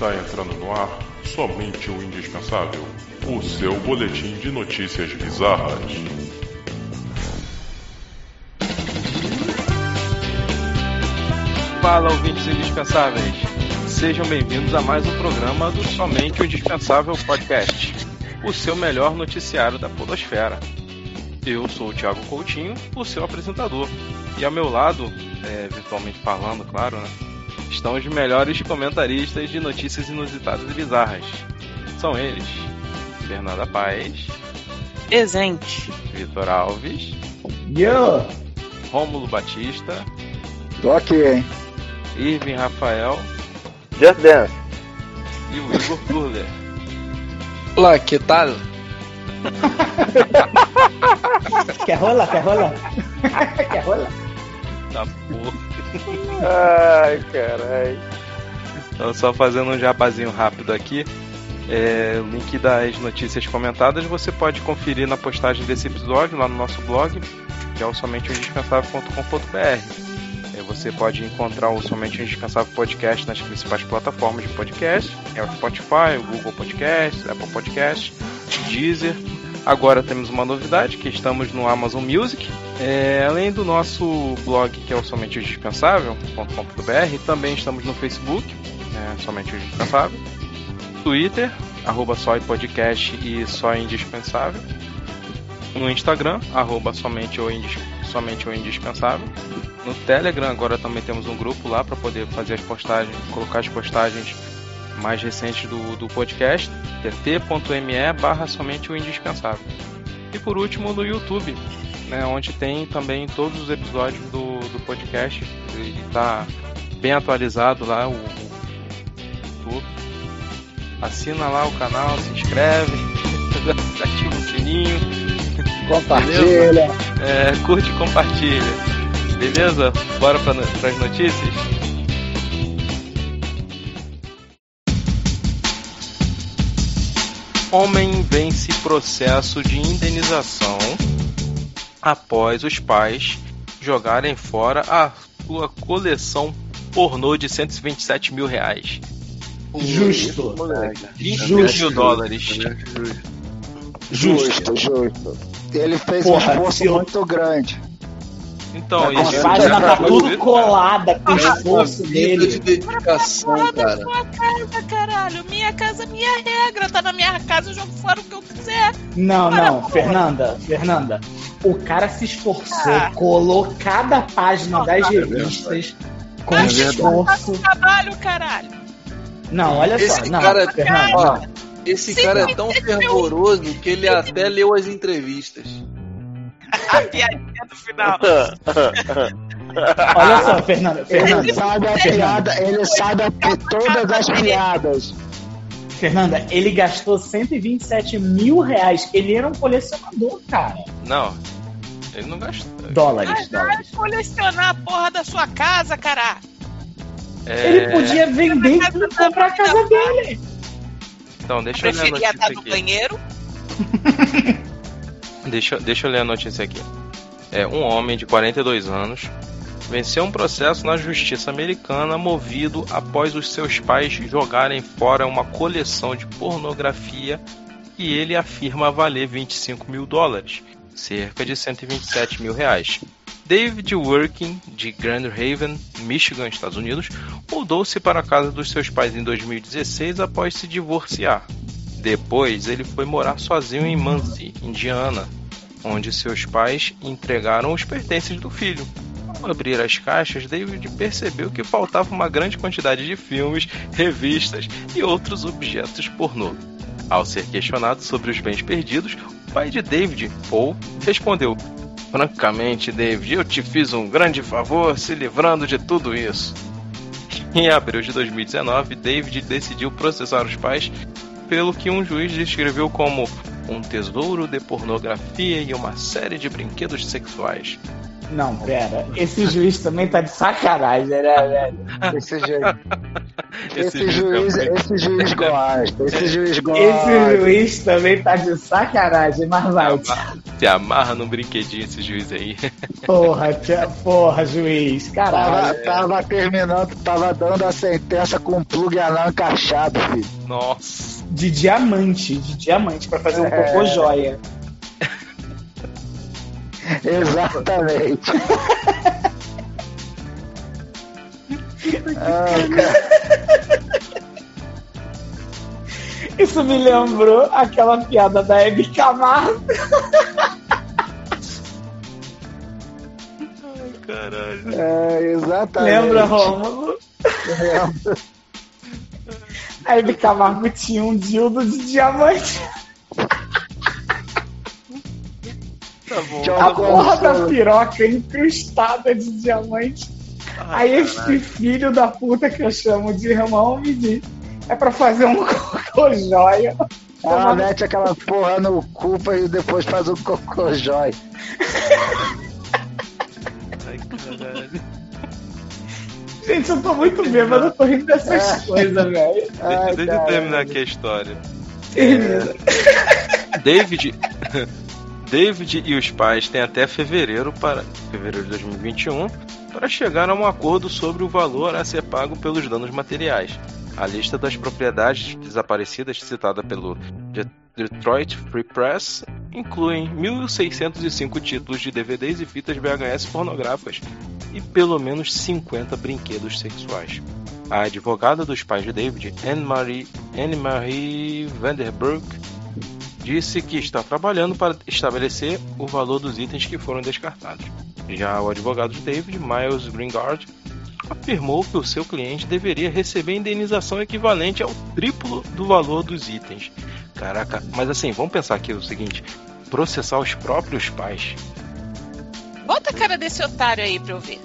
Está entrando no ar somente o indispensável o seu boletim de notícias bizarras. Fala, ouvintes indispensáveis. Sejam bem-vindos a mais um programa do Somente o Indispensável Podcast, o seu melhor noticiário da Podosfera. Eu sou o Thiago Coutinho, o seu apresentador. E ao meu lado, é, virtualmente falando, claro, né, estão os melhores comentaristas de notícias inusitadas e bizarras. São eles: Fernanda Paz, Presente. Vitor Alves, Yo! Rômulo Batista, Tô aqui, hein? Irving Rafael Just Dance. e o Igor Turler. Olá, que tal? Quer rola? Quer rola? Quer rola? Da porra. Ai, caralho. Então, só fazendo um jabazinho rápido aqui. É, o link das notícias comentadas você pode conferir na postagem desse episódio lá no nosso blog, que é o somenteindispensável.com.br. É, você pode encontrar o Somente Indispensável Podcast nas principais plataformas de podcast, é o Spotify, o Google Podcast, Apple Podcast, Deezer. Agora temos uma novidade, que estamos no Amazon Music. É, além do nosso blog, que é o somente o indispensável.com.br, também estamos no Facebook, é, somente o indispensável, Twitter, arroba só e podcast e só indispensável, no Instagram, arroba somente o, indis, somente o indispensável, no Telegram agora também temos um grupo lá para poder fazer as postagens, colocar as postagens mais recentes do, do podcast, que é t.me barra somente o indispensável. E por último no YouTube, né, onde tem também todos os episódios do, do podcast, e está bem atualizado lá o, o YouTube. Assina lá o canal, se inscreve, ativa o sininho, Compartilha. é, curte e compartilha. Beleza? Bora para as notícias? Homem vence processo de indenização após os pais jogarem fora a sua coleção pornô de 127 mil reais. Justo. 20 Justo. mil dólares. Justo. justo. Ele fez Porra, um esforço muito grande. Então, A A esse- página tá tudo colada com o esforço vida de dele. dedicação, Fora da cara. sua casa, caralho. Minha casa, minha regra. Tá na minha casa, eu jogo fora o que eu quiser. Não, Para, não, porra. Fernanda, Fernanda. O cara se esforçou, Ah. colou cada página das é revistas com Mas esforço. Trabalho, caralho. Não, olha só. Esse Não, cara- Fernanda. Ó, esse Sim, cara é tão fervoroso que ele até leu as entrevistas. A piadinha do final. Olha só, Fernanda. Ele Fernanda, sabe a piada, ele sabe a todas as piadas. Fernanda, ele gastou 127 mil reais. Ele era um colecionador, cara. Não, ele não gastou. Dólares, Mas vai dólares. colecionar a porra da sua casa, caralho. É, Ele podia vender e comprar a casa dele. Então, deixa eu ler a Preferia notícia estar no aqui. banheiro. Deixa, deixa eu ler a notícia aqui. É, um homem de 42 anos venceu um processo na justiça americana movido após os seus pais jogarem fora uma coleção de pornografia que ele afirma valer 25 mil dólares, cerca de 127 mil reais. David Working, de Grand Haven, Michigan, Estados Unidos, mudou-se para a casa dos seus pais em 2016 após se divorciar. Depois, ele foi morar sozinho em Muncie, Indiana, onde seus pais entregaram os pertences do filho. Ao abrir as caixas, David percebeu que faltava uma grande quantidade de filmes, revistas e outros objetos pornô. Ao ser questionado sobre os bens perdidos, o pai de David, Paul, respondeu: Francamente, David, eu te fiz um grande favor se livrando de tudo isso. Em abril de 2019, David decidiu processar os pais pelo que um juiz descreveu como um tesouro de pornografia e uma série de brinquedos sexuais. Não, pera. Esse juiz também tá de sacanagem, né, velho? Esse juiz, Esse esse juiz juiz, também. esse juiz gosta. Esse juiz gosta. Esse juiz também tá de sacanagem, mas vai. Se amarra num brinquedinho esse juiz aí. Porra, tia, porra, juiz. Tava, Caralho. tava terminando, tava dando a sentença com um plug anão encaixado, filho. Nossa. De diamante, de diamante, pra fazer um É. cocô joia. Exatamente. Ai, cara. Isso me lembrou aquela piada da Hebe Camargo. Caralho. É, exatamente. Lembra, Rômulo? Lembro. A Hebe Camargo tinha um dildo de diamante. Tá bom. A Como porra da foi? piroca incrustada de diamante. Aí esse filho da puta que eu chamo de irmão me diz: é pra fazer um cocô joia. Ela mete aquela porra no cu e depois faz um cocô jói. Gente, eu tô muito bêbado, eu tô rindo dessas coisas, velho. Deixa, Ai, deixa eu terminar aqui a história. Termina. David. David e os pais têm até fevereiro para fevereiro de 2021 para chegar a um acordo sobre o valor a ser pago pelos danos materiais. A lista das propriedades desaparecidas citada pelo Detroit Free Press inclui 1.605 títulos de DVDs e fitas VHS pornográficas e pelo menos 50 brinquedos sexuais. A advogada dos pais de David, Anne-Marie Anne Vanderburg, disse que está trabalhando para estabelecer o valor dos itens que foram descartados. Já o advogado de David, Miles Gringard, afirmou que o seu cliente deveria receber indenização equivalente ao triplo do valor dos itens. Caraca, mas assim, vamos pensar aqui o seguinte: processar os próprios pais. Bota a cara desse otário aí pra eu ver.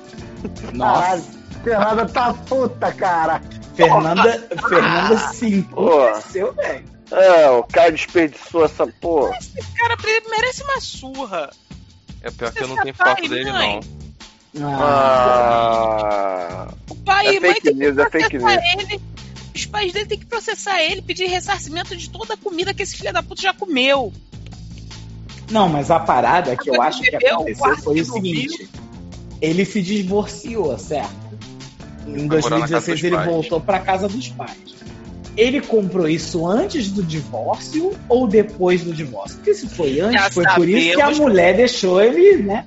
Nossa, Fernanda tá puta, cara. Fernanda, Fernanda se emputeceu, velho. É, o cara desperdiçou essa porra. Esse cara merece uma surra. É pior que eu não tenho foto dele, mãe. não. Ah, O pai É e mãe fake tem que news, é fake processar ele. Os pais dele têm que processar ele, pedir ressarcimento de toda a comida que esse filho da puta já comeu. Não, mas a parada que eu acho que aconteceu foi o que seguinte: ele se divorciou, certo? Em Foi morar na casa 2016 dos ele pais. voltou pra casa dos pais. Ele comprou isso antes do divórcio ou depois do divórcio? Porque se foi antes, Já foi por isso que a mulher deixou ele, né?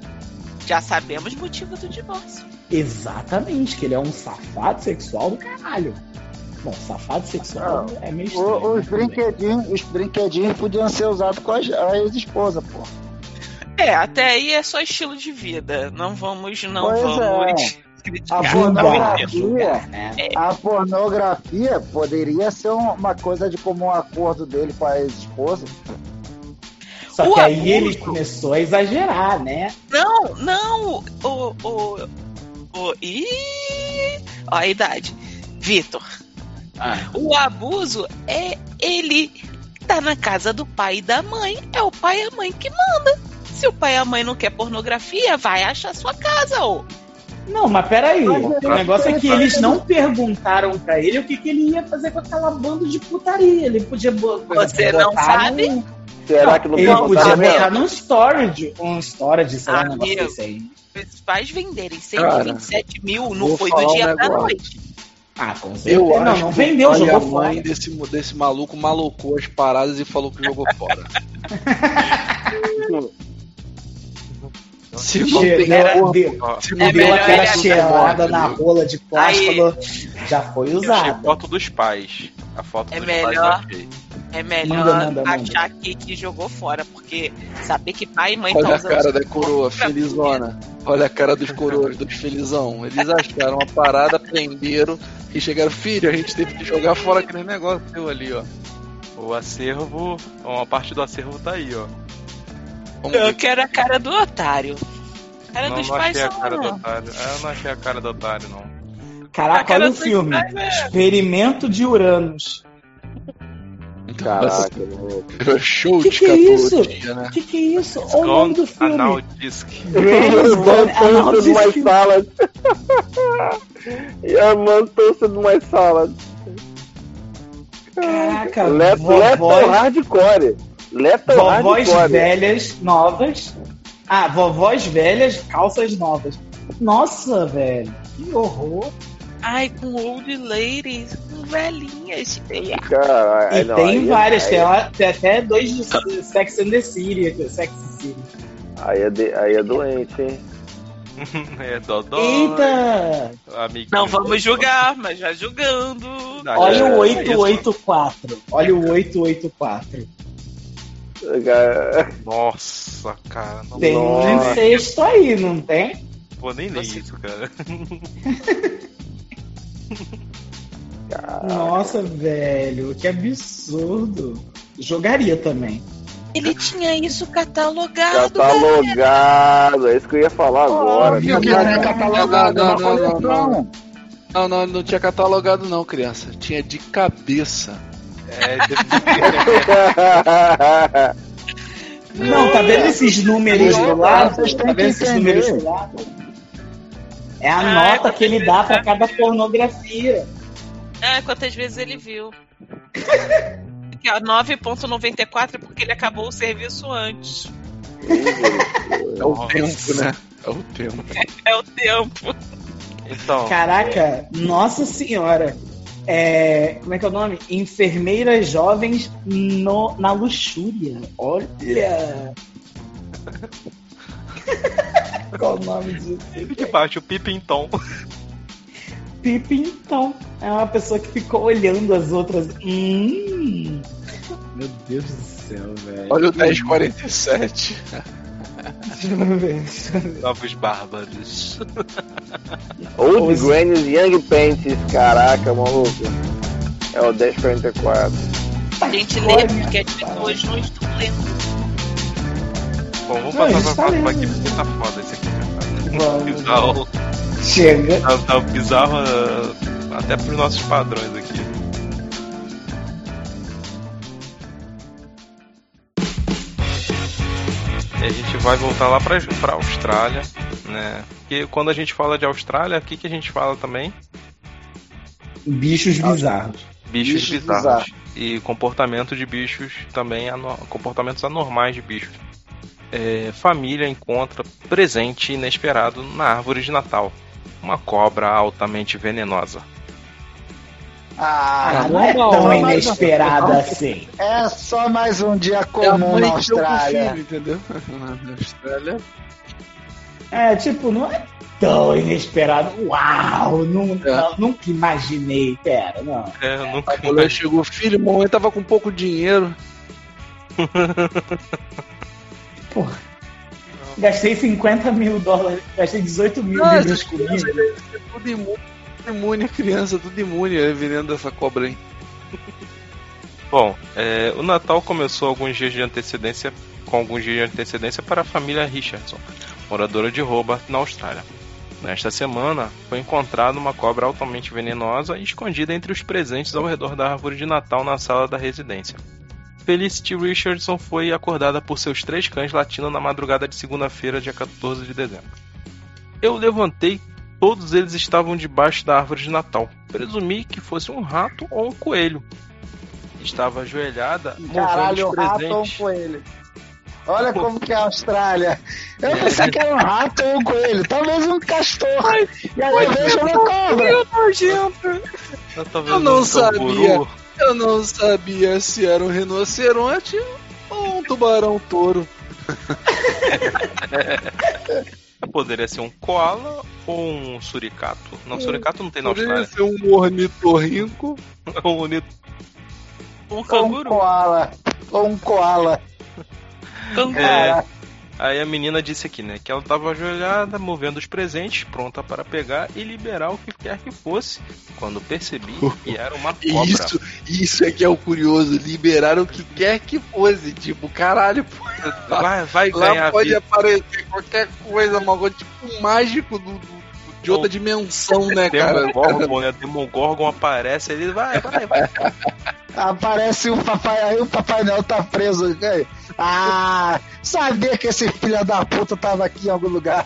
Já sabemos o motivo do divórcio. Exatamente, que ele é um safado sexual do caralho. Bom, safado sexual é meio estranho. O- né? os, bem. brinquedinhos, os brinquedinhos podiam ser usados com a, a ex-esposa, pô. É, até aí é só estilo de vida. Não vamos, não Pois vamos A criticar. Julgar, pornografia, né? a pornografia poderia ser um- uma coisa de comum acordo dele com a ex-esposa. Só O que aí ele abuso. começou a exagerar, né? Não, não, o. o, o ih, ó, a idade. Vitor, Ah. o abuso é ele tá na casa do pai e da mãe. É o pai e a mãe que manda. Se o pai e a mãe não quer pornografia, vai achar sua casa, ô. Não, mas peraí. Mas O negócio é que fez- eles não perguntaram pra ele o que, que ele ia fazer com aquela banda de putaria. Ele podia bo- Você não botar sabe? num- será que não ele podia botar botar num storage, um storage, sei lá, um negócio desse aí. Os pais venderem 127 mil não foi do um dia pra negócio. noite. Ah, com certeza. Eu não, acho não que vendeu, o pai e jogou a mãe fora. desse, desse maluco malucou as paradas e falou que jogou fora. Se não Che- tem deu- corpo, deu- Ó, se É não Deu melhor aquela cheirada na rola de plástico, Aí. falou, já foi eu achei usada. foto dos pais. A foto É dos melhor. pais. É melhor Manda, manda, manda. achar que, que jogou fora, porque saber que pai e mãe Olha estão a cara da coroa, felizona. Olha a cara dos coroas, dos felizão. Eles acharam uma parada, prenderam e chegaram, filho, a gente teve que jogar fora aquele negócio teu ali, ó. O acervo, uma parte do acervo tá aí, ó. Vamos Eu ver. quero a cara do otário. A cara Não, dos não pais achei a são. cara do otário. É, eu não achei a cara do otário, não. Caraca, cara olha o filme. pais é- Experimento de Uranus. Caraca, mano. Show Que de que é isso? né? Que que é isso? Olha o nome do filme. Anal Disc. Toasted my salad. Your mom toasted my salad. Caraca, Let, Lethal hardcore. Lethal vovós hardcore. velhas novas. Ah, vovós velhas, calças novas. Nossa, velho. Que horror. Ai, com old ladies, com velhinhas. Caralho, E não, tem é- várias, aí tem, é- lá- tem até dois de Sex and the City. aqui, Sex and the City. Aí é, de- aí é doente, hein? é Dodó. Eita! Amiguinho. Não vamos julgar, mas já julgando. Olha é, o é isso. 884. Olha o 884. Cara, Nossa, cara. Não Tem um Nossa. incesto aí, não tem? vou nem ler isso, cara. Nossa, velho, que absurdo. Jogaria também. Ele tinha isso catalogado. galera. Catalogado, é isso que eu ia falar agora. Óbvio que Não, não é não, catalogado, não, não, não, coleção. Não, não, não tinha catalogado não, criança. Tinha de cabeça. É, Não, tá vendo esses números do lado? Vocês têm Tá vendo esses números do lado? É a Ah, nota que ele dá pra cada pornografia. Ah, quantas vezes ele viu? Aqui, ó, 9.94 é porque ele acabou o serviço antes. É o tempo, né? É o tempo. É o tempo. então, Caraca, nossa senhora. É, como é que é o nome? Enfermeiras jovens no- na luxúria. Olha! Qual o nome disso? de baixo, o Pipintom. Pipi, então. É uma pessoa que ficou olhando as outras. Hum. Meu Deus do céu, velho. Olha o 1047. Deixa eu ver, deixa eu ver. Novos Bárbaros. Old Os- Granny's Young Panties, caraca, maluco. É o 1044. A gente lê porque as pessoas não estão lendo. Bom, vamos Não, passar pra tá próxima aqui porque tá foda esse aqui. cara. Vamos. Bizarro. Chega. Tá, tá bizarro uh, até pros nossos padrões aqui. E a gente vai voltar lá pra, pra Austrália, né? Porque quando a gente fala de Austrália, o que, que a gente fala também? Bichos bizarros. Bichos, Bichos bizarros. bizarros. E comportamento de bichos também, ano- comportamentos anormais de bichos. É, família encontra presente inesperado na árvore de Natal. Uma cobra altamente venenosa. Ah, Ah, não é não, tão não, mas- inesperado assim. é só mais um dia É comum mãe na Austrália. filho, entendeu? Na Austrália. É, tipo, não é tão inesperado. Uau! Não, É. não- nunca imaginei. Pera, não. É, eu nunca A mulher chegou, filho, mamãe tava com pouco dinheiro. Porra. Gastei 50 mil dólares, gastei 18 mil Ah, libras comigo. ser tudo imune, tudo imune, criança, tudo imune, é veneno dessa cobra aí. Bom, é, o Natal começou alguns dias de antecedência, com alguns dias de antecedência para a família Richardson, moradora de Hobart, na Austrália. Nesta semana, foi encontrada uma cobra altamente venenosa escondida entre os presentes ao redor da árvore de Natal na sala da residência. Felicity Richardson foi acordada por seus três cães latindo na madrugada de segunda-feira, dia 14 de dezembro. Eu levantei, todos eles estavam debaixo da árvore de Natal. Presumi que fosse um rato ou um coelho. Estava ajoelhada, movendo Caralho, os um rato ou um presentes. coelho. Olha como que é a Austrália. Eu pensei que era um rato ou um coelho, talvez um castor. e aí eu vejo uma cobra. Eu não um sabia. Canguru. Eu não sabia se era um rinoceronte ou um tubarão touro. Poderia ser um koala ou um suricato. Não, suricato não tem na Poderia Austrália. ser um ornitorrinco. Um uni- Um Ou um canguru. koala. Ou um koala. Canguru. É, aí a menina disse aqui, né, que ela estava ajoelhada, movendo os presentes, pronta para pegar e liberar o que quer que fosse, quando percebi que era uma cobra. Isso, isso é que é o curioso. Liberaram o que quer que fosse. Tipo, caralho, pô, Vai, vai lá ganhar pode vida. aparecer qualquer coisa, uma coisa tipo um mágico do, do- de outra Ou- dimensão, né, cara? Demogorgon, né? Demogorgon aparece, ele vai, vai, vai. Aparece o papai, aí o Papai Noel tá preso. Aí, Ah, sabia que esse filho da puta tava aqui em algum lugar.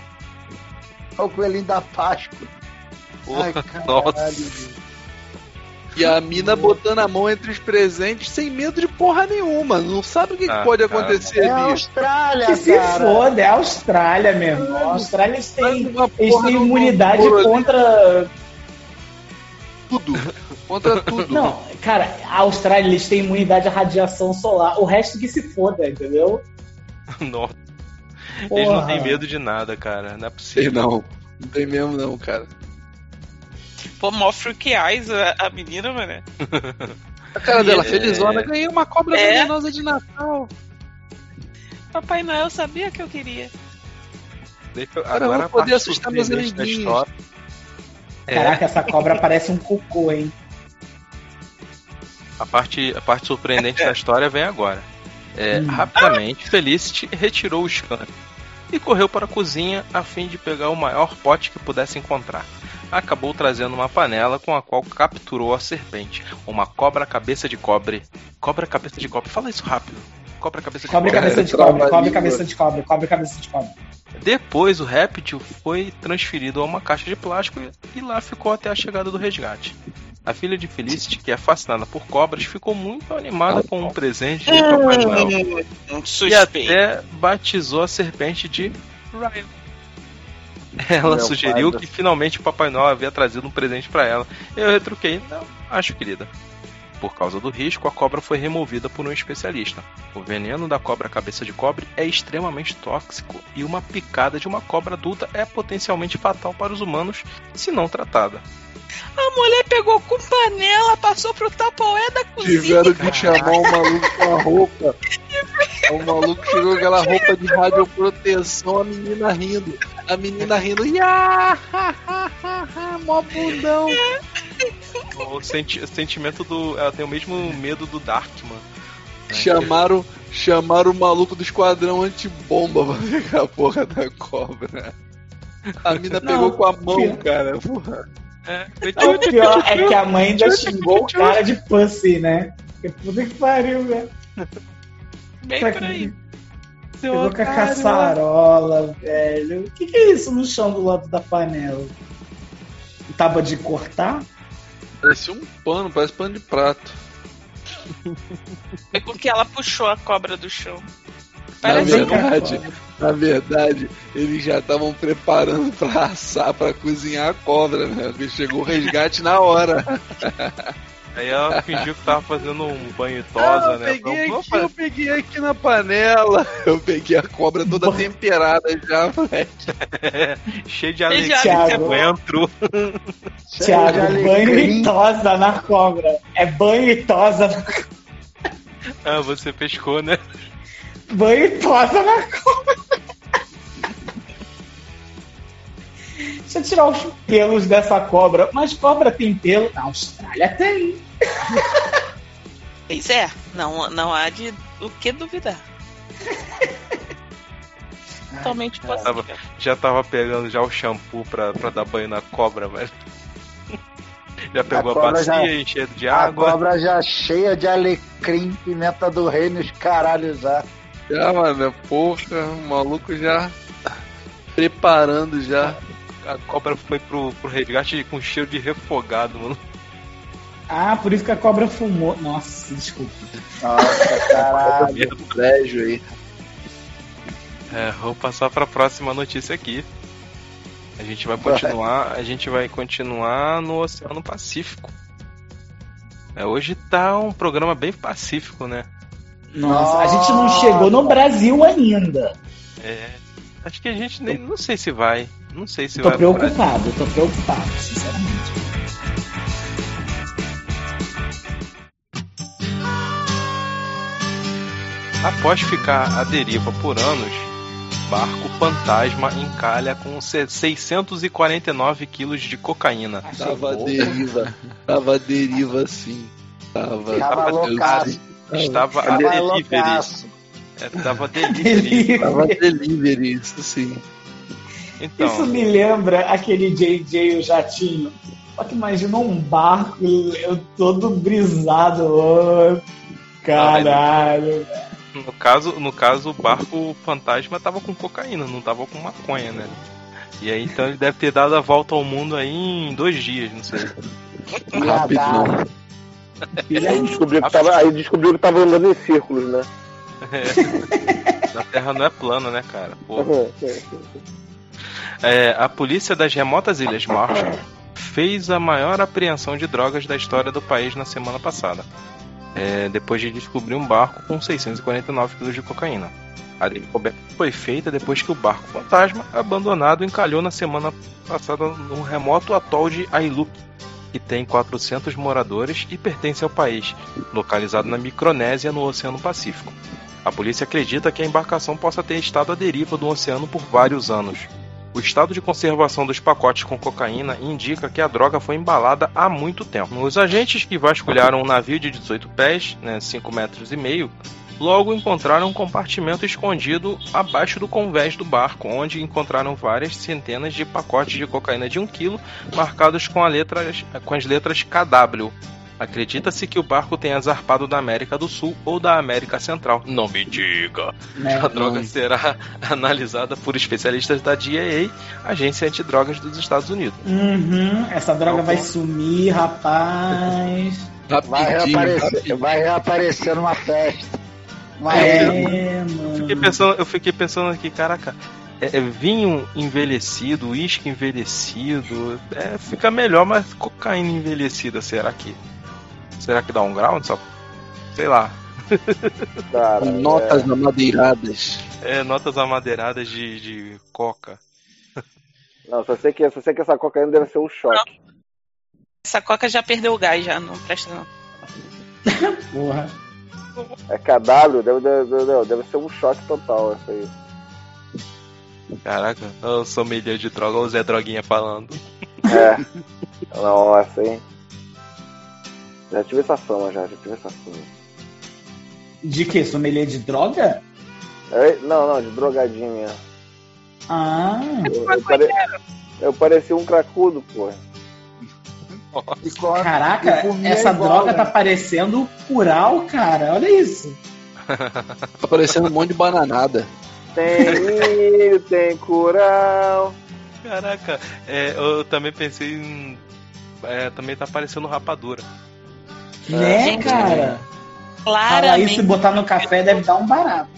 Olha o coelhinho da Páscoa. Ai, caralho. Nossa. E a mina botando a mão entre os presentes sem medo de porra nenhuma. Não sabe o que, que Ah, pode cara. acontecer É a ali. Austrália, Que se cara. foda, é a Austrália mesmo. A Austrália eles têm, Faz uma eles porra têm imunidade ali. contra. Tudo. Contra tudo. Não, cara, a Austrália eles têm imunidade à radiação solar. O resto que se foda, entendeu? Nossa. Eles não Porra. têm medo de nada, cara. Não é possível. não. Não tem mesmo não, cara. Pô, mó freak eyes a, a menina, mano. A cara dela, É. felizona, ganhei uma cobra É. venenosa de Natal. Papai Noel sabia que eu queria. Deixa eu- eu Agora vou a poder assustar meus da amiguinhos. É, Caraca, essa cobra parece um cocô, hein? A parte, a parte surpreendente da história vem agora. É, Hum. Rapidamente, Felicity retirou o scanner e correu para a cozinha a fim de pegar o maior pote que pudesse encontrar. Acabou trazendo uma panela com a qual capturou a serpente, uma cobra cabeça de cobre. Cobra cabeça de cobre, fala isso rápido. Cobra cabeça de Cobre cobre. cabeça de cobre, a cobre língua. cabeça de cobre, cobre cabeça de cobre. Depois o réptil foi transferido a uma caixa de plástico e lá ficou até a chegada do resgate. A filha de Felicity, que é fascinada por cobras, ficou muito animada com um presente de Papai Noel. E até batizou a serpente de Ryan. Ela Meu sugeriu que finalmente o Papai Noel havia trazido um presente para ela. Eu retruquei, não, acho querida. Por causa do risco, a cobra foi removida por um especialista. O veneno da cobra cabeça de cobre é extremamente tóxico e uma picada de uma cobra adulta é potencialmente fatal para os humanos se não tratada. A mulher pegou com panela, passou pro tapoé da cozinha. Tiveram que chamar o maluco com a roupa. O maluco chegou com aquela roupa de radioproteção, a menina rindo. A menina rindo. Ia! Mó bundão. O senti- sentimento do. Ela tem o mesmo medo do Darkman. né? Chamaram, chamaram o maluco do esquadrão antibomba pra pegar a porra da cobra. A mina Não, pegou com a mão, filho. cara. Porra. É, O pior é que a mãe ainda xingou o cara de pussy, né? Que puta que pariu, velho. Bem por aí. Pegou com a caçarola, velho. O que, que é isso no chão do lado da panela? Tábua de cortar? Parece um pano, parece pano de prato. Foi com que ela puxou a cobra do chão. Na Parece um verdade, na verdade, eles já estavam preparando pra assar, pra cozinhar a cobra, né? Porque chegou o resgate na hora. Aí ela fingiu que tava fazendo um banho tosa, eu né? peguei Falou, aqui, eu peguei aqui na panela. Eu peguei a cobra toda temperada já, moleque. cheio de Cheio de alegria, Thiago. coentro. Thiago, alecrim. banho e tosa na cobra. É banho e tosa na Ah, você pescou, né? Banho e tosa na cobra. Deixa eu tirar os pelos dessa cobra. Mas cobra tem pelo? Na Austrália tem. Pois é, não, não há de o que duvidar. Totalmente possível. Já tava pegando já o shampoo pra, pra dar banho na cobra, velho. Já pegou a, cobra bacia já- enchendo de A água. cobra já cheia de alecrim, pimenta do reino, os caralhos já. Já, mano, porra, o maluco já preparando já. A cobra foi pro, pro resgate com cheiro de refogado, mano. Ah, por isso que a cobra fumou. Nossa, desculpa. Nossa, caralho. Colégio aí. É, vou passar pra próxima notícia aqui. A gente vai continuar, a gente vai continuar no Oceano Pacífico. É, hoje tá um programa bem pacífico, né? Nossa, a gente não chegou no Brasil ainda. É, acho que a gente nem, não sei se vai, não sei se Tô vai. Brasil. preocupado, tô preocupado, sinceramente. Após ficar à deriva por anos, barco fantasma encalha com 649 quilos de cocaína. Tava à deriva. Tava à deriva sim. Tava. Tava sei. Estava a Tava delivery. É, tava delivery. Tava delivery, isso sim. Então, Isso me lembra aquele JJ o jatinho. Só que imagina um barco, eu todo brisado. ô, caralho. no caso, no caso, o barco fantasma tava com cocaína, não tava com maconha, né? E aí então ele deve ter dado a volta ao mundo aí em dois dias, não sei. Rapidão. Aí descobriu que tava, aí descobriu que tava andando em círculos, né? A Terra não é plana, né, cara? É, a polícia das remotas Ilhas Marshall fez a maior apreensão de drogas da história do país na semana passada, é, depois de descobrir um barco com 649 quilos de cocaína. A descoberta foi feita depois que o barco fantasma, abandonado, encalhou na semana passada num remoto atol de Ailuk, que tem 400 moradores e pertence ao país, localizado na Micronésia, no Oceano Pacífico. A polícia acredita que a embarcação possa ter estado à deriva do oceano por vários anos. O estado de conservação dos pacotes com cocaína indica que a droga foi embalada há muito tempo. Os agentes que vasculharam um navio de 18 pés, né, 5 metros e meio, logo encontraram um compartimento escondido abaixo do convés do barco, onde encontraram várias centenas de pacotes de cocaína de 1 kg marcados com, com as letras KW. Acredita-se que o barco tenha zarpado da América do Sul ou da América Central. Não me diga! Né? A droga será analisada por especialistas da DEA, Agência Antidrogas dos Estados Unidos. Uhum, essa droga vai sumir, rapaz. Vai reaparecer, vai reaparecer numa festa. Uma É, mano. Fiquei pensando, eu fiquei pensando aqui, caraca, é, é vinho envelhecido, uísque envelhecido, é, fica melhor, mas cocaína envelhecida, será que. Será que dá um grau? Só, sei lá. Cara, notas amadeiradas. É, notas amadeiradas de, de coca. é... Não, só sei, que, só sei que essa cocaína deve ser um choque. Essa coca já perdeu o gás, já não presta não. Porra. É KW, deve, deve, deve, deve ser um choque total essa aí. Caraca, eu sou meio de droga, o Zé Droguinha falando. É. Nossa, hein? Já tive essa fama, já, já tive essa fama. De que? Sommelier de droga? É, não, não, de drogadinha. Ah, Eu, eu, pare... eu parecia um cracudo, pô. Caraca, essa igual, droga né? tá parecendo cural, cara. Olha isso. Tá parecendo um monte de bananada. Tem milho, tem curau. Caraca, é, eu também pensei em. É, também tá parecendo rapadura. Né, Gente, cara? Falar Claramente, isso e botar no café deve dar um barato.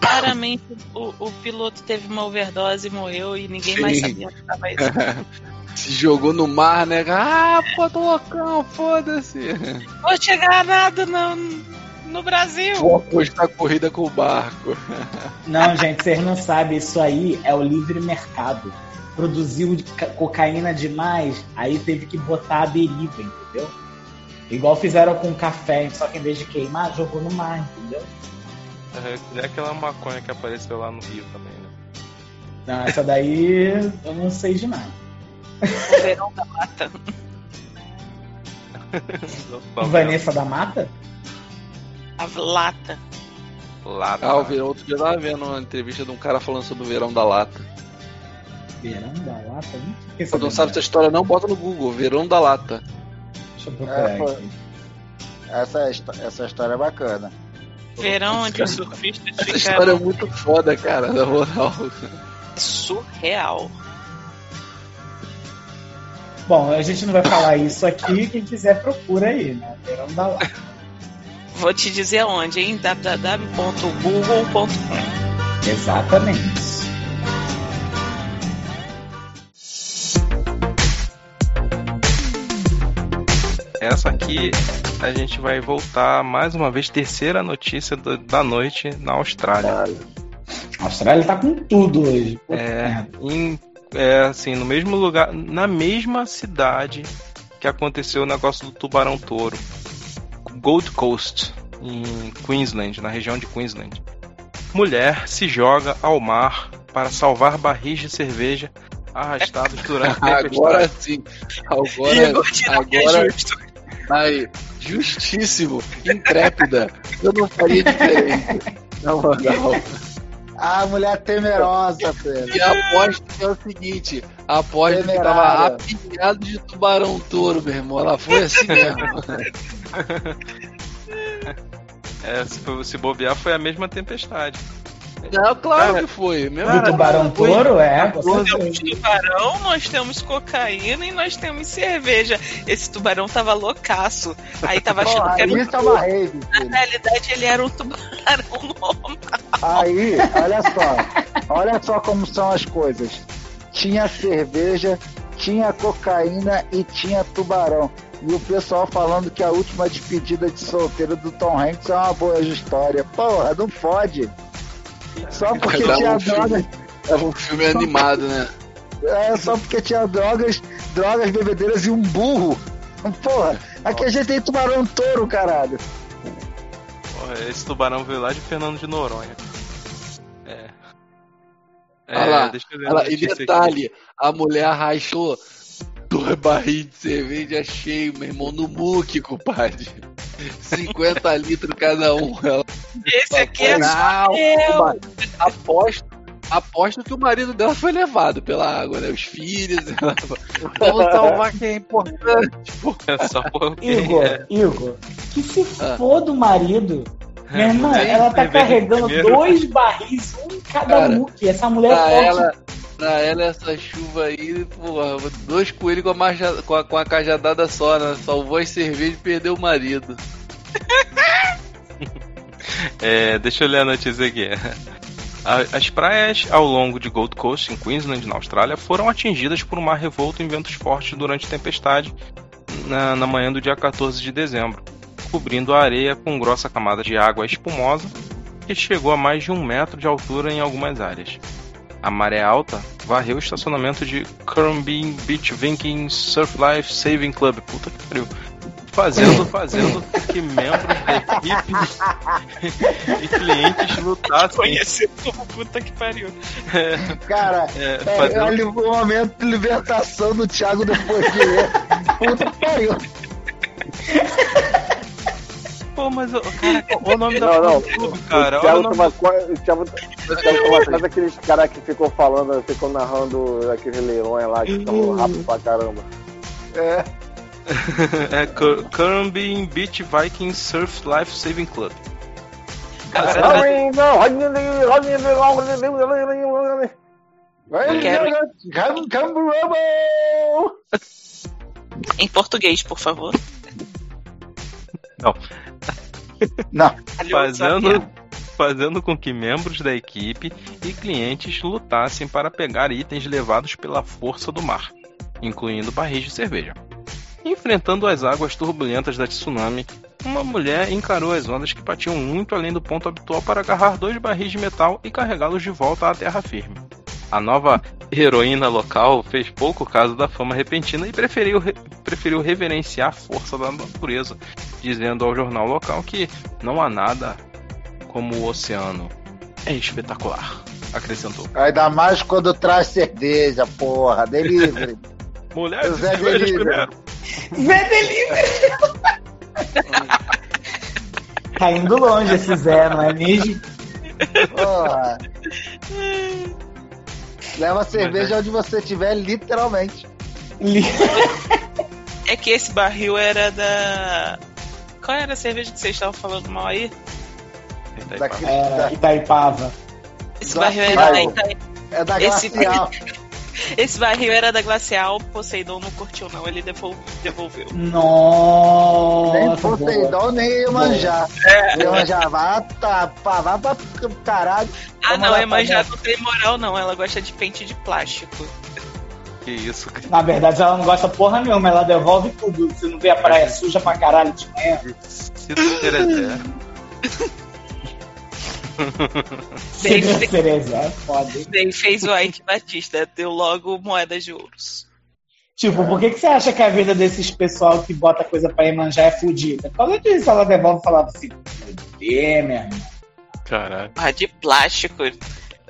claramente o, o piloto teve uma overdose e morreu e ninguém mais Sim. sabia onde estava isso. Se jogou no mar, né? Ah, pô, tô loucão, foda-se. Vou chegar nada no, no Brasil. Vou apostar corrida com o barco. Não, gente, vocês não sabem, isso aí é o livre mercado. Produziu cocaína demais, aí teve que botar a deriva, entendeu? Igual fizeram com café, só que em vez de queimar, jogou no mar, entendeu? É, é aquela maconha que apareceu lá no Rio também, né? Não, essa daí eu não sei de nada. O verão da mata. Vanessa da Mata? A lata. Lá Ah, o verão, outro dia eu tava vendo uma entrevista de um cara falando sobre o verão da lata. Verão da Lata? Não fiquei Quando não sabe essa história, não bota no Google, verão da lata. Deixa eu procurar É, aqui. Essa, histó- essa história é bacana. Verão onde os surfistas Essa história é muito foda, cara, na moral. surreal. Bom, a gente não vai falar isso aqui, quem quiser procura aí, né? Verão da Lata. Vou te dizer aonde, hein? www.google.com Exatamente. Aqui a gente vai voltar mais uma vez, terceira notícia do- da noite na Austrália. A Austrália tá com tudo hoje. É, em, é, assim, no mesmo lugar, na mesma cidade que aconteceu o negócio do tubarão touro, Gold Coast, em Queensland, na região de Queensland. Mulher se joga ao mar para salvar barris de cerveja arrastados durante a Agora tempestade. sim. Agora, que é agora justo. Aí, justíssimo, intrépida. Eu não faria diferente. Na moral. A mulher temerosa, Pedro. E aposto que é o seguinte: aposto que tava apinhado de tubarão touro, meu irmão. Ela foi assim mesmo. É, se bobear, foi a mesma tempestade. Não, claro Cara, que foi. Mesmo Do tubarão touro, é. Nós temos tubarão, nós temos cocaína e nós temos cerveja. Esse tubarão tava loucaço. Aí tava achando que era um é rave, Na realidade, ele era um tubarão normal. Aí, olha só. Olha só como são as coisas. Tinha cerveja, tinha cocaína e tinha tubarão. E o pessoal falando que a última despedida de solteiro do Tom Hanks é uma boa história. Porra, não fode. Só porque um tinha filme. drogas. É um filme animado, né? É, só porque tinha drogas, drogas, bebedeiras e um burro. Porra, aqui a gente tem tubarão touro, caralho. Porra, esse tubarão veio lá de Fernando de Noronha. É. É, Olha lá, deixa eu ver a Olha lá, e notícia aqui. detalhe, a mulher rachou dois barris de cerveja cheio, meu irmão, no muque, compadre. 50 litros cada um. Ela Esse aqui é compadre, aposto, aposto que o marido dela foi levado pela água, né? Os filhos, ela... vamos salvar quem é importante. pô. É só porque. Igor, é, Igor, que se Ah. foda o marido. Minha irmã, Tem ela tá carregando primeiro. dois barris, um em cada Cara, muque. Essa mulher é forte. ela, pra ela, essa chuva aí, porra, dois coelhos com a, com a, com a cajadada só, né? Salvou as cervejas e perdeu o marido. É, deixa eu ler a notícia aqui. As praias ao longo de Gold Coast, em Queensland, na Austrália, foram atingidas por um mar revolto em ventos fortes durante tempestade na, na manhã do dia 14 de dezembro, cobrindo a areia com grossa camada de água espumosa que chegou a mais de um metro de altura em algumas áreas. A maré alta varreu o estacionamento de Currumbin Beach Viking Surf Life Saving Club. Puta que pariu. Fazendo, fazendo que membros da equipe e clientes lutassem. Conhecido como puta que pariu. Cara, É, é, fazendo- olha o momento de libertação do Thiago depois de ler. Puta que pariu. Pô, mas ô, caraca, o nome da Não, não. clube, cara. o Thiago nome tava quase. O Thiago, o Thiago tava quase aqueles caras que ficou falando, ficou narrando aqueles leilões lá que estavam rápido pra caramba. É, é Cur- Currumbin Beach Viking Surf Life Saving Club. Cara, Quero-! Em português, por favor. Não, fazendo, fazendo com que membros da equipe e clientes lutassem para pegar itens levados pela força do mar, incluindo barris de cerveja. Enfrentando as águas turbulentas da tsunami, uma mulher encarou as ondas que batiam muito além do ponto habitual para agarrar dois barris de metal e carregá-los de volta à terra firme. A nova heroína local fez pouco caso da fama repentina e preferiu, re- preferiu reverenciar a força da natureza, dizendo ao jornal local que não há nada como o oceano. É espetacular, acrescentou. ainda mais quando traz cerveja, porra, delivery. Mulheres Zé Delivery. primeiro. Zé Delivery! tá indo longe esse Zé, não é mesmo? Porra. Leva a cerveja onde você estiver, literalmente. É que esse barril era da. Qual era a cerveja que vocês estavam falando mal aí? Daqui, É, da- Itaipava. Esse barril era da Ita- é da Esse- Glacial. Esse barril era da Glacial, Poseidon não curtiu não, ele devol- devolveu. Nem Nossa, boa. Poseidon, nem Iemanjá. Iemanjá, vai, tá, pá, vai pra caralho. Ah Vamos não, lá, a Emanjá Fabiano. não tem moral não, ela gosta de pente de plástico. Que isso, cara. Na verdade, ela não gosta porra nenhuma, ela devolve tudo. Você não vê a praia suja pra caralho de manhã? Cito Terezé. Bem, Cereza, é foda? Bem, fez o Ike Batista, deu logo moedas de ouros. Tipo, por que, que você acha que a vida desses pessoal que bota coisa pra Iemanjá é fudida? Por causa disso, ela devolve e falava assim, fuder, meu irmão. Caralho. Ah, de plástico,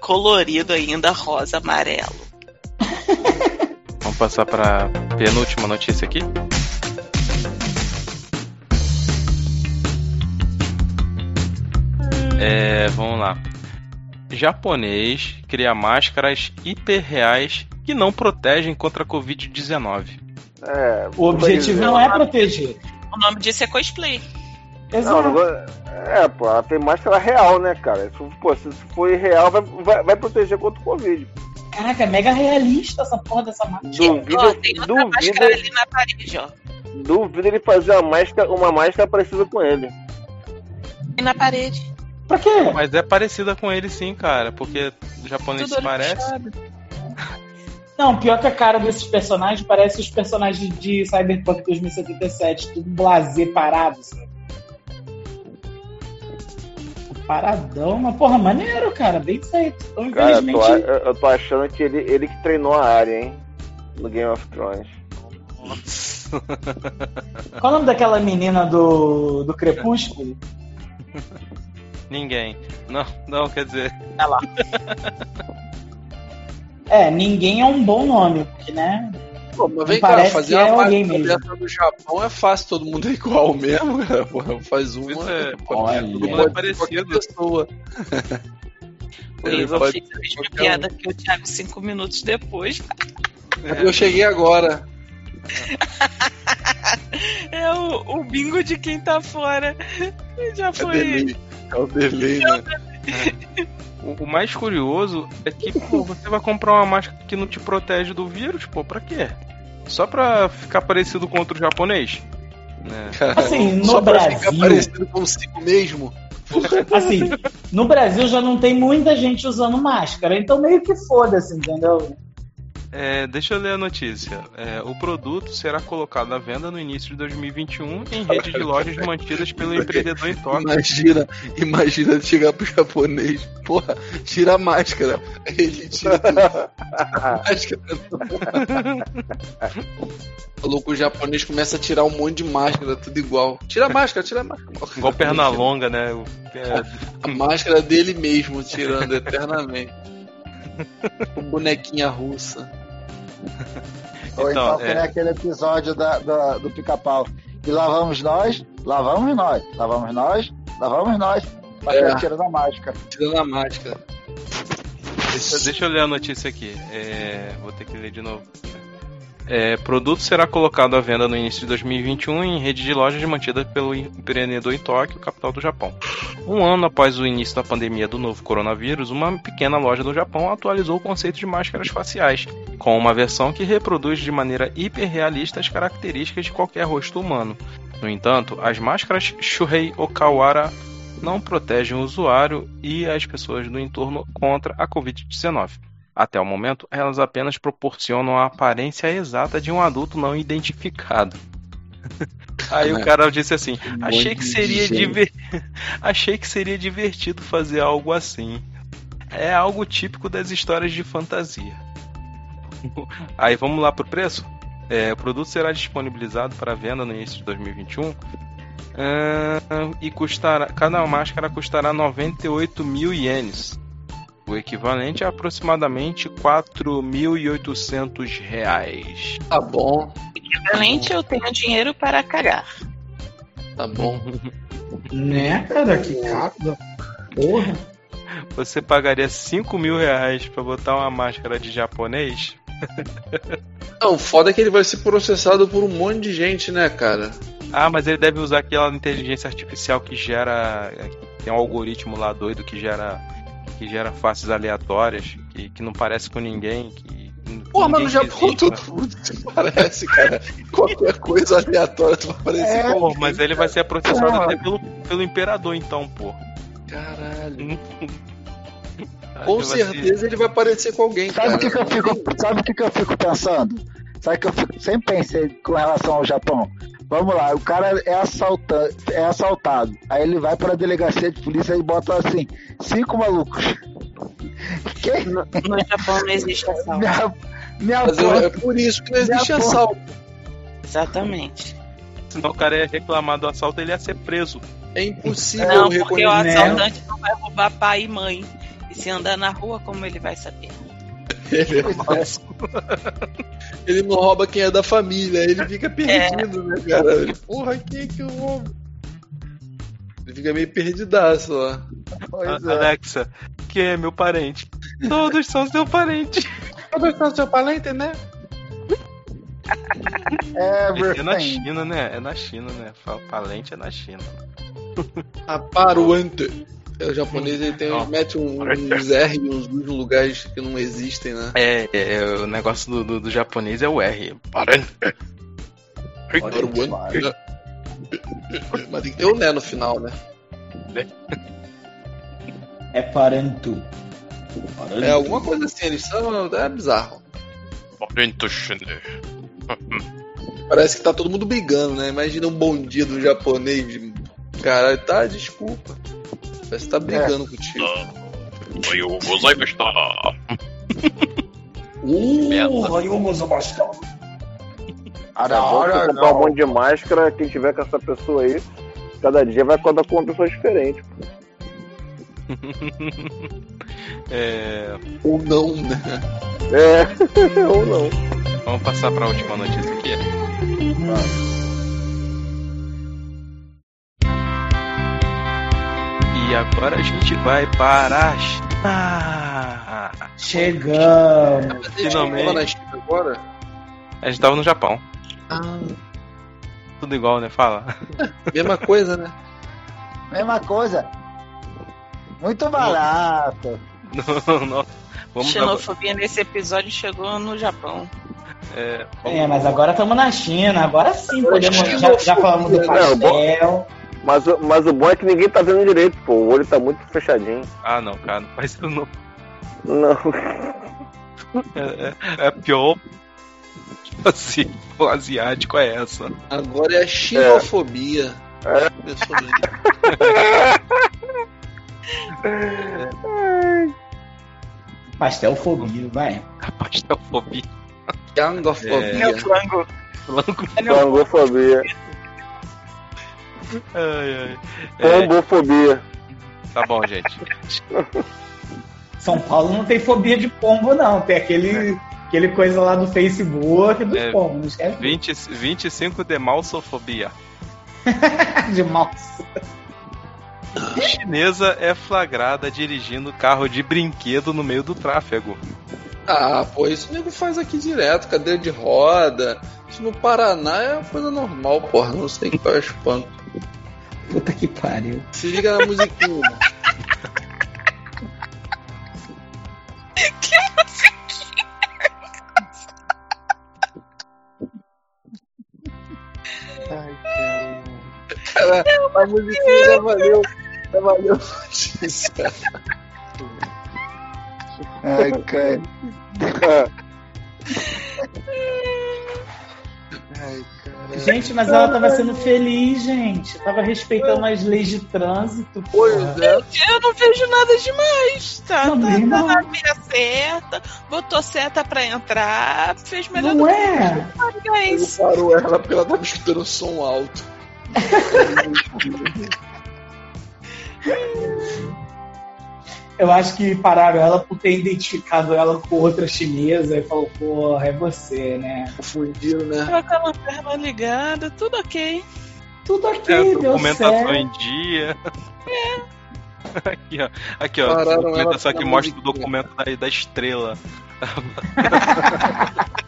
colorido ainda, rosa, amarelo. Vamos passar para penúltima notícia aqui. É, vamos lá. japonês cria máscaras hiperreais que não protegem contra a Covid-19. É, O objetivo não é proteger. O nome disso é cosplay. Não, Exato. agora- é, pô, ela tem máscara real, né, cara? Se, pô, se for real, vai, vai, vai proteger contra o Covid. Caraca, é mega realista essa porra dessa máscara. Duvido, Ó, tem outra duvido, máscara ali na parede, ó. duvido ele fazer uma máscara, uma máscara parecida com ele. Tem na parede. Pra quê? Mas é parecida com ele sim, cara, porque o japonês Tudo se parece. Não, pior que a cara desses personagens parece os personagens de Cyberpunk 2077, tudo blazer parado, sabe? Paradão, mas porra, maneiro, cara, bem feito. Então, Cara, eu tô, infelizmente, eu, eu tô achando que ele, ele que treinou a área, hein? No Game of Thrones. qual o nome daquela menina do, do Crepúsculo? Ninguém. Não, não, quer dizer. É, ninguém é um bom nome, porque, né? Pô, mas vem cá, fazer que é uma alguém máquina mesmo. no Japão é fácil, todo mundo é igual mesmo, cara. Porra, faz uma. Pois é, pô, olha. todo mundo é parecido. pessoa. Isso eu pode fiz a mesma qualquer piada que o Thiago cinco minutos depois. Eu cheguei agora. É o, o bingo de quem tá fora. Já É foi. Delay. É o delay, né? O, o mais curioso é que, pô, você vai comprar uma máscara que não te protege do vírus, pô, pra quê? Só pra ficar parecido com outro japonês? Né? Assim, no Só pra Brasil- ficar parecido consigo mesmo. Assim, no Brasil já não tem muita gente usando máscara, então meio que foda-se, entendeu? É, deixa eu ler a notícia. É, o produto será colocado à venda no início de 2021 em rede de lojas mantidas pelo empreendedor em Tóquio. Imagina, imagina chegar pro japonês. Porra, tira a máscara. Ele tira a máscara. O japonês começa a tirar um monte de máscara, tudo igual. Tira a máscara, tira a máscara. Igual perna longa, né? O- A máscara dele mesmo, tirando eternamente. O bonequinha russa. Ou então, Então, que é. nem aquele episódio da, da- do pica-pau. E lá vamos nós, lá vamos nós, lá vamos nós, lá vamos nós. Mas É. tirando a máscara. Tirando a máscara. Deixa, deixa eu ler a notícia aqui. É, vou ter que ler de novo. É, produto será colocado à venda no início de 2021 em rede de lojas mantida pelo empreendedor em Tóquio, capital do Japão. Um ano após o início da pandemia do novo coronavírus, uma pequena loja do Japão atualizou o conceito de máscaras faciais, com uma versão que reproduz de maneira hiperrealista as características de qualquer rosto humano. No entanto, as máscaras Shuhei Okawara não protegem o usuário e as pessoas do entorno contra a Covid-19. Até o momento, elas apenas proporcionam a aparência exata de um adulto não identificado. Aí o cara disse assim: achei que seria diver... achei que seria divertido fazer algo assim. É algo típico das histórias de fantasia. Aí vamos lá pro preço? É, o produto será disponibilizado para venda no início de 2021 ah, e custará cada máscara custará 98 mil ienes, o equivalente a aproximadamente 4.800 reais. Tá bom, Equivalente, eu tenho dinheiro para cagar. tá bom. Né, cara? Que caro. Porra. Você pagaria 5 mil reais para botar uma máscara de japonês? Não, o foda é que ele vai ser processado por um monte de gente, né, cara? Ah, mas ele deve usar aquela inteligência artificial que gera. Tem um algoritmo lá doido que gera. Que gera faces aleatórias, que, que não parece com ninguém, que. Porra, mas no Japão existe, todo mundo se parece, cara. Qualquer coisa aleatória tu vai aparecer É. com Pô, mas ele vai ser processado até pelo, pelo imperador, então, pô. Caralho. Aí Com ser- certeza ele vai aparecer com alguém, Sabe cara. o que, que eu fico, sabe o que, que eu fico pensando? Sabe o que eu fico, sempre pensei com relação ao Japão? Vamos lá, o cara é, assalta, é assaltado. Aí ele vai pra delegacia de polícia e bota assim, cinco malucos. Quem? No, no Japão não existe assalto. Minha, minha porra. é por isso que não existe assalto. Exatamente. Senão o cara ia reclamar do assalto, ele ia ser preso. É impossível Não, porque o assaltante não vai roubar pai e mãe. E se andar na rua, como ele vai saber? Ele, ele não rouba quem é da família, ele fica perdido, né, cara? Porra, quem é que eu roubo? Ele fica meio perdidaço lá. Pois A- é. Alexa, quem é meu parente? Todos são seu parente. Todos são seu parente, né? É na. China, né? É na China, né? Fala Parente é na China. Aparuante. É, o japonês ele tem, mete um- uns R e uns em lugares que não existem, né? É, é, é, o negócio do, do, do japonês é o R. Mas tem que ter o né no final, né? É Parantu. É alguma coisa assim, eles são. É bizarro. Chine. Parece que tá todo mundo brigando, né? Imagina um bom dia do japonês. Caralho, tá, desculpa. Parece que tá brigando contigo. Oi, gozaimashita. Uh, aí vamos bastar. Ara, É bom você ara, comprar um monte de máscara, quem tiver com essa pessoa aí, cada dia vai acordar com uma pessoa diferente. É, Ou não, né? É, ou não. vamos passar pra última notícia aqui. E agora a gente vai para a China. Chegamos. Finalmente. Tava na China agora? A gente tava no Japão. Ah, Tudo igual, né? Fala. mesma coisa, né? Mesma coisa. Muito barato. Não, não. Vamos dar- Xenofobia nesse episódio chegou no Japão. é, vamos- É, mas agora estamos na China. Agora sim Agora podemos. Já, já falamos do é bom- pastel. Mas, o- mas o bom é que ninguém tá vendo direito, pô. O olho tá muito fechadinho. Ah, não, cara, não faz isso não. Não. É, é, é pior. Tipo assim, o asiático é essa. Agora é a xenofobia. É. Pessoa aí. Pastelfobia, vai. A pastelfobia. Gangofobia. flango. Flango. Ai, ai. É, Pombofobia. tá bom, gente. São Paulo não tem fobia de pombo, não. Tem aquele, aquele coisa lá do Facebook dos É. pombos. Não esquece 20, 25 de malsofobia. de mouse. Chinesa é flagrada dirigindo carro de brinquedo no meio do tráfego. Ah, pô, isso o nego faz aqui direto, cadeira de roda. Isso no Paraná é uma coisa normal, porra. Não sei qual é o espanto. Puta que pariu. Se liga na musiquinha. Cara, a musiquinha já valeu. Já valeu notícia. Ai, cara. Ai, cara. Gente, mas ela tava sendo feliz, gente. Tava respeitando as leis de trânsito. Pois é. Eu não vejo nada demais. Tá, tá, Também tá não. na mira certa, botou seta pra entrar, fez melhor Não do é? que o Ele Guys. parou ela porque ela tava escutando som alto. Eu acho que pararam ela por ter identificado ela com outra chinesa e falou, porra, é você, né? Confundido, né? Com aquela perna ligada, tudo ok. Tudo É, ok, deu documentação certo. em dia. Aqui, ó. Aqui, ó. Pararam documentação que mostra o documento da, da estrela.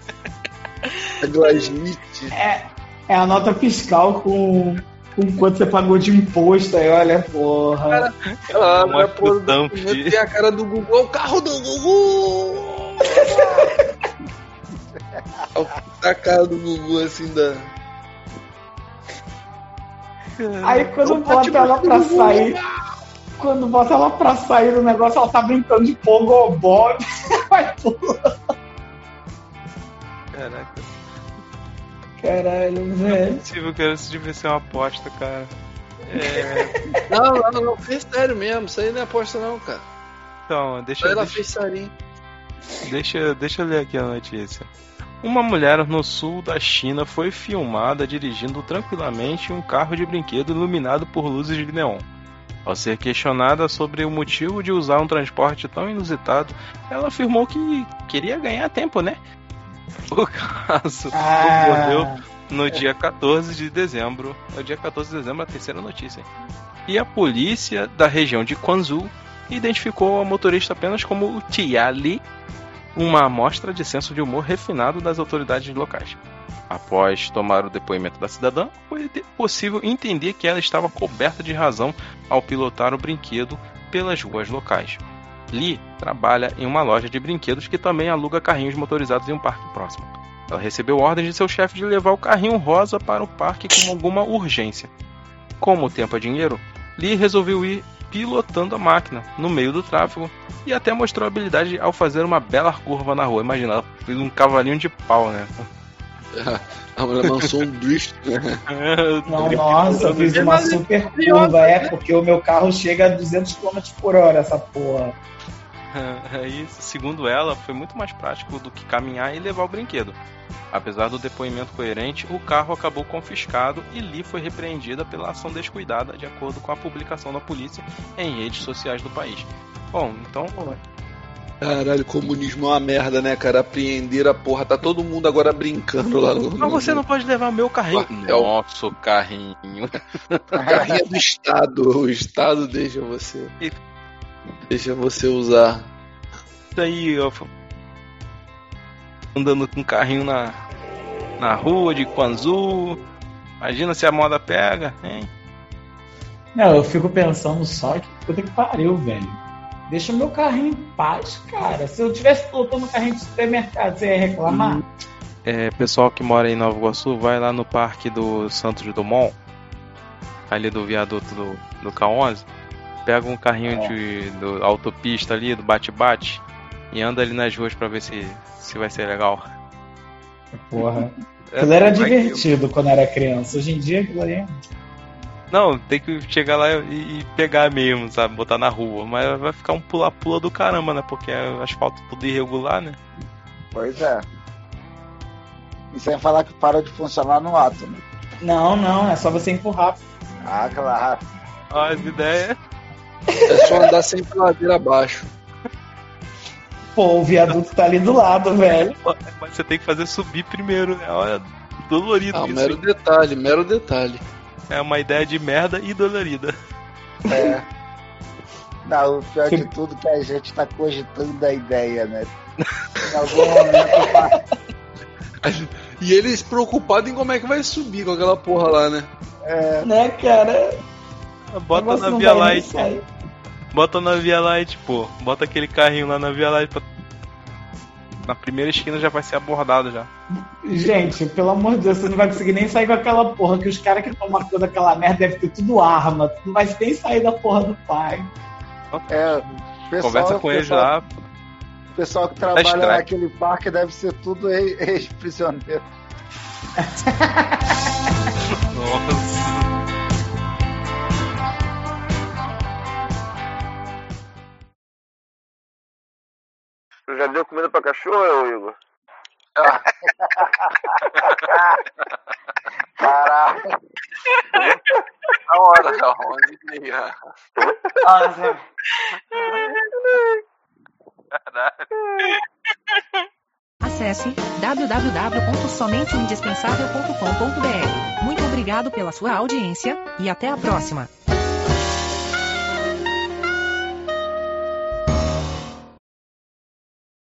A Glaslit. É, é a nota fiscal com, com quanto você pagou de imposto. Aí olha, porra. Ela abre a porra do documento, a cara do Google, é o carro do Gugu! a cara do Gugu assim da. Aí quando Eu bota ela pra Gugu. sair. Quando bota ela pra sair do negócio, ela tá brincando de Pogobob. Vai, porra. Caraca. Caralho, Não é velho. possível que isso devia ser uma aposta, cara. É, Não, não, não, fez sério mesmo. Isso aí não é aposta, não, cara. então, deixa, ela deixa, fez sarinho. deixa, deixa eu ler aqui a notícia. Uma mulher no sul da China foi filmada dirigindo tranquilamente um carro de brinquedo iluminado por luzes de neon. Ao ser questionada sobre o motivo de usar um transporte tão inusitado, ela afirmou que queria ganhar tempo, né? O caso Ah, ocorreu no dia 14 de dezembro. É o dia 14 de dezembro, a terceira notícia. E a polícia da região de Quanzhou identificou a motorista apenas como o Tia Li, uma amostra de senso de humor refinado das autoridades locais. Após tomar o depoimento da cidadã, foi possível entender que ela estava coberta de razão ao pilotar o brinquedo pelas ruas locais. Lee trabalha em uma loja de brinquedos que também aluga carrinhos motorizados em um parque próximo. Ela recebeu ordens de seu chefe de levar o carrinho rosa para o parque com alguma urgência. Como o tempo é dinheiro, Lee resolveu ir pilotando a máquina no meio do tráfego e até mostrou habilidade ao fazer uma bela curva na rua. Imagina, ela fez um cavalinho de pau, né? A mulher lançou um drift. né? Não, nossa, eu fiz uma super curva, é, porque o meu carro chega a 200 km por hora, essa porra. Aí, segundo ela, foi muito mais prático do que caminhar e levar o brinquedo. Apesar do depoimento coerente, o carro acabou confiscado e Lee foi repreendida pela ação descuidada, de acordo com a publicação da polícia em redes sociais do país. Bom, então Caralho, comunismo é uma merda, né, cara? Apreender a porra. Tá todo mundo agora brincando lá no. Mas você não pode levar meu carrinho. Quartel. Nosso carrinho. Carrinho é do Estado. O Estado deixa você. Deixa você usar. Isso aí, ó. Andando com carrinho na, na rua de Quanzu. Imagina se a moda pega, hein? Não, eu fico pensando só que puta que pariu, velho. Deixa o meu carrinho em paz, cara. Se eu tivesse pilotando carrinho de supermercado, você ia reclamar? É, pessoal que mora em Nova Iguaçu, vai lá no parque do Santos Dumont, ali do viaduto do, do K11, pega um carrinho de do autopista ali, do bate-bate, e anda ali nas ruas pra ver se, se vai ser legal. Porra. É, Aquilo era que- divertido quando era criança. Hoje em dia aquilo ali é. Não, tem que chegar lá e, e pegar mesmo, sabe? Botar na rua. Mas vai ficar um pula-pula do caramba, né? Porque é asfalto tudo irregular, né? Pois é. E sem falar que para de funcionar no ato, né? Não, não, é só você empurrar. Ah, claro. Ó, as ideias. É só andar sempre ladeira abaixo. Pô, o viaduto tá ali do lado, velho. Mas você tem que fazer subir primeiro, né? Olha, dolorido Ah, isso. mero detalhe, mero detalhe. É uma ideia de merda e dolorida. É. Não, o pior de tudo é que a gente tá cogitando a ideia, né? Em algum momento. E eles preocupados em como é que vai subir com aquela porra lá, né? É, Né, cara? O Bota na Via Light. Bota na Via Light, pô. Bota aquele carrinho lá na Via Light. Pra... Na primeira esquina já vai ser abordado já. Gente, pelo amor de Deus, você não vai conseguir nem sair com aquela porra, que os caras que estão marcando aquela merda devem ter tudo arma. Tu não vai nem sair da porra do pai. é. Pessoal, Conversa com eles pessoal, lá. O pessoal que trabalha strike. naquele parque deve ser tudo ex- ex-prisioneiro. Nossa. Tu já deu comida pra cachorro, Igor? Caralho. A hora, onze e meia. Acesse www.somenteoindispensável.com.br. Muito obrigado pela sua audiência e até a próxima.